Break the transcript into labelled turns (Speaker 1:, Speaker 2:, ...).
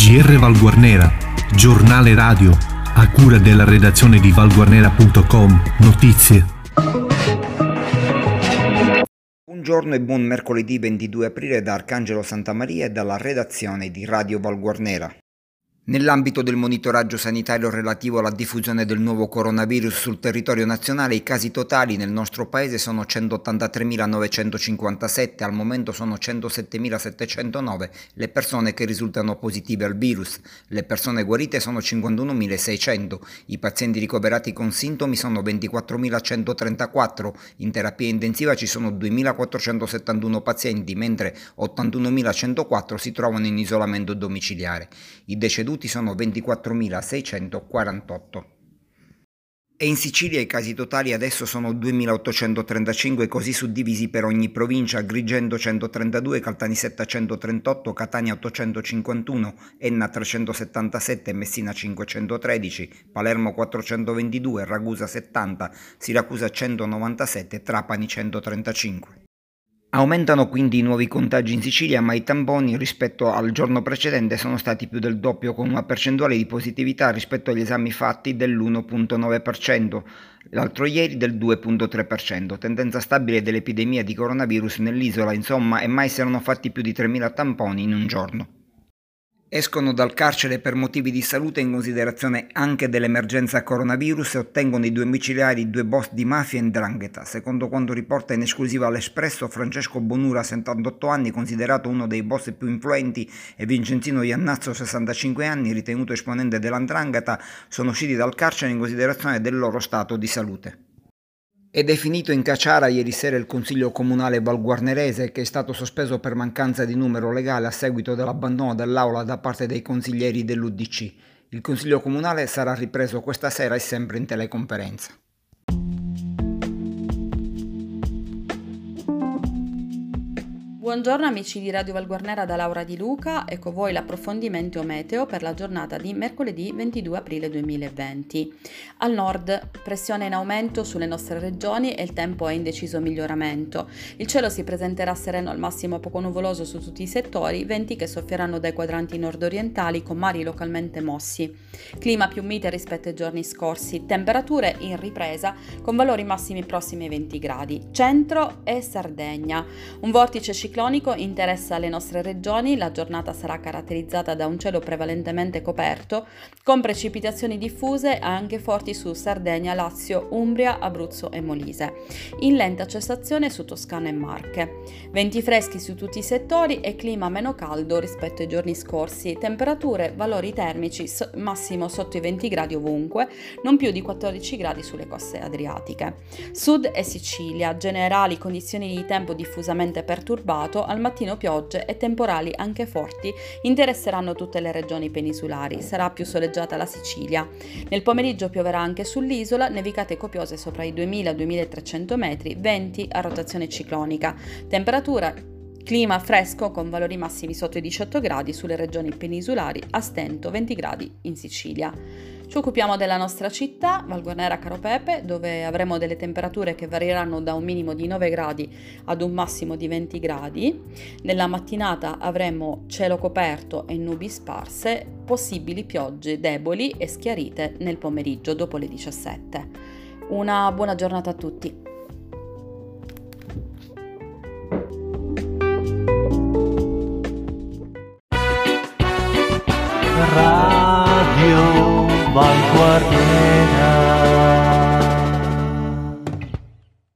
Speaker 1: GR Valguarnera, giornale radio, a cura della redazione di valguarnera.com, notizie.
Speaker 2: Buongiorno e buon mercoledì 22 aprile da Arcangelo Santamaria e dalla redazione di Radio Valguarnera. Nell'ambito del monitoraggio sanitario relativo alla diffusione del nuovo coronavirus sul territorio nazionale, i casi totali nel nostro paese sono 183.957, al momento sono 107.709 le persone che risultano positive al virus, le persone guarite sono 51.600, i pazienti ricoverati con sintomi sono 24.134, in terapia intensiva ci sono 2.471 pazienti, mentre 81.104 si trovano in isolamento domiciliare. I deceduti deceduti sono 24.648. E in Sicilia i casi totali adesso sono 2.835, così suddivisi per ogni provincia, Agrigento 132, Caltanissetta 138, Catania 851, Enna 377, Messina 513, Palermo 422, Ragusa 70, Siracusa 197, Trapani 135. Aumentano quindi i nuovi contagi in Sicilia, ma i tamponi rispetto al giorno precedente sono stati più del doppio, con una percentuale di positività rispetto agli esami fatti dell'1.9%, l'altro ieri del 2.3%, tendenza stabile dell'epidemia di coronavirus nell'isola, insomma, e mai si erano fatti più di 3.000 tamponi in un giorno. Escono dal carcere per motivi di salute in considerazione anche dell'emergenza coronavirus e ottengono i domiciliari due boss di mafia e ndrangheta. Secondo quanto riporta in esclusiva all'Espresso, Francesco Bonura, 78 anni, considerato uno dei boss più influenti, e Vincenzino Iannazzo, 65 anni, ritenuto esponente dell'andrangheta, sono usciti dal carcere in considerazione del loro stato di salute. È definito in cacciara ieri sera il Consiglio Comunale Valguarnerese che è stato sospeso per mancanza di numero legale a seguito dell'abbandono dell'aula da parte dei consiglieri dell'UDC. Il Consiglio Comunale sarà ripreso questa sera e sempre in teleconferenza.
Speaker 3: Buongiorno amici di Radio Valguarnera da Laura Di Luca, ecco voi l'approfondimento meteo per la giornata di mercoledì 22 aprile 2020. Al nord pressione in aumento sulle nostre regioni e il tempo è in deciso miglioramento. Il cielo si presenterà sereno al massimo poco nuvoloso su tutti i settori, venti che soffieranno dai quadranti nord-orientali con mari localmente mossi. Clima più mite rispetto ai giorni scorsi, temperature in ripresa con valori massimi prossimi ai 20 gradi. Centro e Sardegna. Un vortice ciclonico ciclonico interessa le nostre regioni, la giornata sarà caratterizzata da un cielo prevalentemente coperto, con precipitazioni diffuse anche forti su Sardegna, Lazio, Umbria, Abruzzo e Molise, in lenta cessazione su Toscana e Marche. Venti freschi su tutti i settori e clima meno caldo rispetto ai giorni scorsi, temperature, valori termici massimo sotto i 20 gradi ovunque, non più di 14 gradi sulle coste adriatiche. Sud e Sicilia, generali condizioni di tempo diffusamente perturbate passato, al mattino piogge e temporali anche forti interesseranno tutte le regioni peninsulari. Sarà più soleggiata la Sicilia. Nel pomeriggio pioverà anche sull'isola, nevicate copiose sopra i 2000-2300 metri, venti a rotazione ciclonica. Temperatura Clima fresco con valori massimi sotto i 18 gradi sulle regioni peninsulari, a stento 20 gradi in Sicilia. Ci occupiamo della nostra città, Valguarnera Caropepe, dove avremo delle temperature che varieranno da un minimo di 9 gradi ad un massimo di 20 gradi. Nella mattinata avremo cielo coperto e nubi sparse, possibili piogge deboli e schiarite nel pomeriggio dopo le 17. Una buona giornata a tutti.
Speaker 4: Radio Valguardiera